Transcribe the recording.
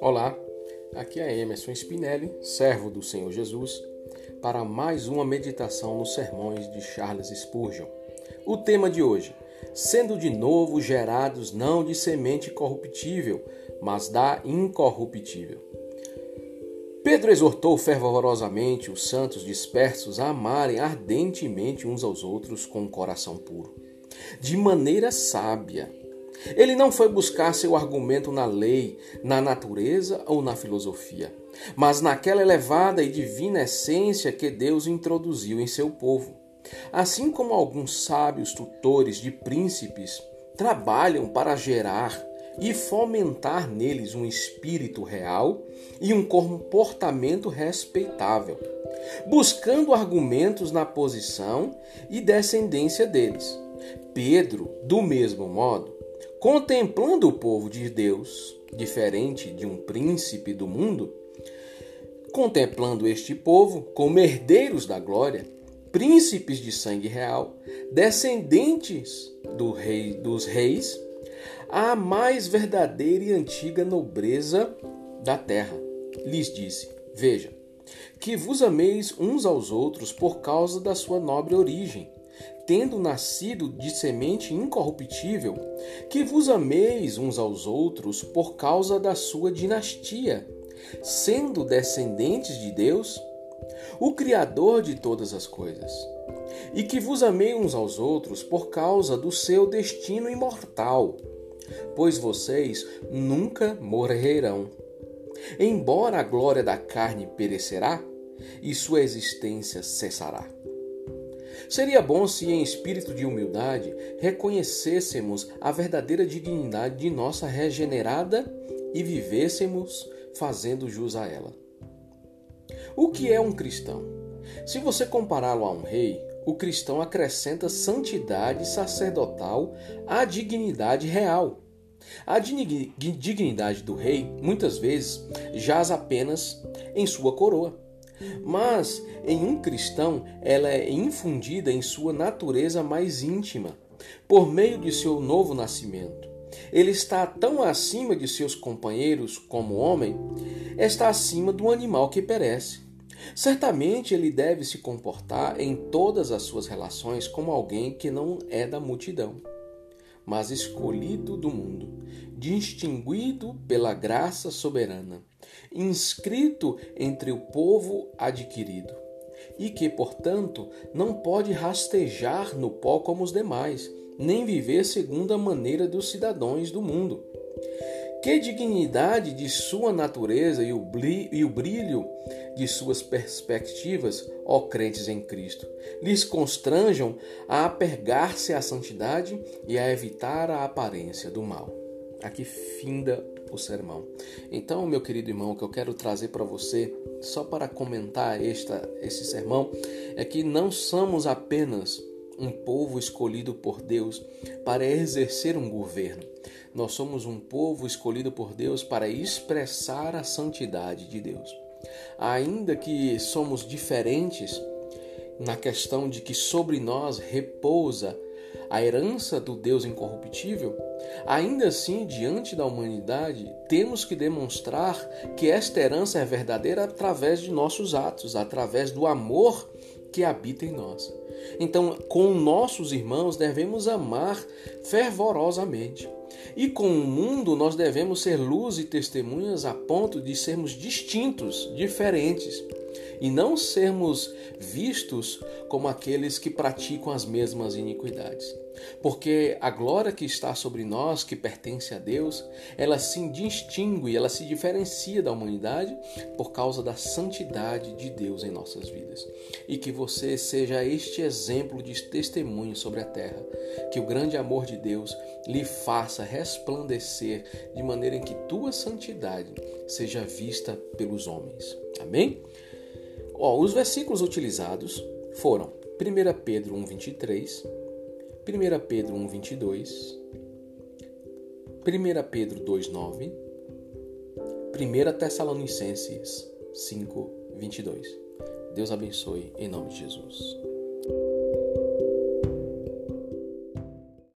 Olá, aqui é Emerson Spinelli, servo do Senhor Jesus, para mais uma meditação nos sermões de Charles Spurgeon. O tema de hoje: sendo de novo gerados não de semente corruptível, mas da incorruptível. Pedro exortou fervorosamente os santos dispersos a amarem ardentemente uns aos outros com um coração puro, de maneira sábia ele não foi buscar seu argumento na lei, na natureza ou na filosofia, mas naquela elevada e divina essência que Deus introduziu em seu povo. Assim como alguns sábios tutores de príncipes trabalham para gerar e fomentar neles um espírito real e um comportamento respeitável, buscando argumentos na posição e descendência deles. Pedro, do mesmo modo, contemplando o povo de Deus, diferente de um príncipe do mundo, contemplando este povo como herdeiros da glória, príncipes de sangue real, descendentes do rei dos reis, a mais verdadeira e antiga nobreza da terra. Lhes disse: Veja, que vos ameis uns aos outros por causa da sua nobre origem tendo nascido de semente incorruptível, que vos ameis uns aos outros por causa da sua dinastia, sendo descendentes de Deus, o Criador de todas as coisas, e que vos amei uns aos outros por causa do seu destino imortal, pois vocês nunca morrerão. Embora a glória da carne perecerá, e sua existência cessará. Seria bom se, em espírito de humildade, reconhecêssemos a verdadeira dignidade de nossa regenerada e vivêssemos fazendo jus a ela. O que é um cristão? Se você compará-lo a um rei, o cristão acrescenta santidade sacerdotal à dignidade real. A dignidade do rei, muitas vezes, jaz apenas em sua coroa. Mas em um cristão, ela é infundida em sua natureza mais íntima, por meio de seu novo nascimento. Ele está tão acima de seus companheiros como homem, está acima do animal que perece. Certamente ele deve se comportar em todas as suas relações como alguém que não é da multidão, mas escolhido do mundo, distinguido pela graça soberana inscrito entre o povo adquirido, e que, portanto, não pode rastejar no pó como os demais, nem viver segundo a maneira dos cidadãos do mundo. Que dignidade de sua natureza e o brilho de suas perspectivas, ó crentes em Cristo, lhes constranjam a apegar-se à santidade e a evitar a aparência do mal. Aqui finda o sermão. Então, meu querido irmão, o que eu quero trazer para você, só para comentar esta, esse sermão, é que não somos apenas um povo escolhido por Deus para exercer um governo. Nós somos um povo escolhido por Deus para expressar a santidade de Deus. Ainda que somos diferentes na questão de que sobre nós repousa a herança do Deus incorruptível, ainda assim, diante da humanidade, temos que demonstrar que esta herança é verdadeira através de nossos atos, através do amor que habita em nós. Então, com nossos irmãos, devemos amar fervorosamente. E com o mundo, nós devemos ser luz e testemunhas a ponto de sermos distintos, diferentes e não sermos vistos como aqueles que praticam as mesmas iniquidades. Porque a glória que está sobre nós, que pertence a Deus, ela se distingue, ela se diferencia da humanidade por causa da santidade de Deus em nossas vidas. E que você seja este exemplo de testemunho sobre a terra, que o grande amor de Deus lhe faça resplandecer de maneira em que tua santidade seja vista pelos homens. Amém? Ó, os versículos utilizados foram 1 Pedro 1,23, 1 Pedro 1,22, 1 Pedro 2,9, 1 Tessalonicenses 5,22. Deus abençoe em nome de Jesus.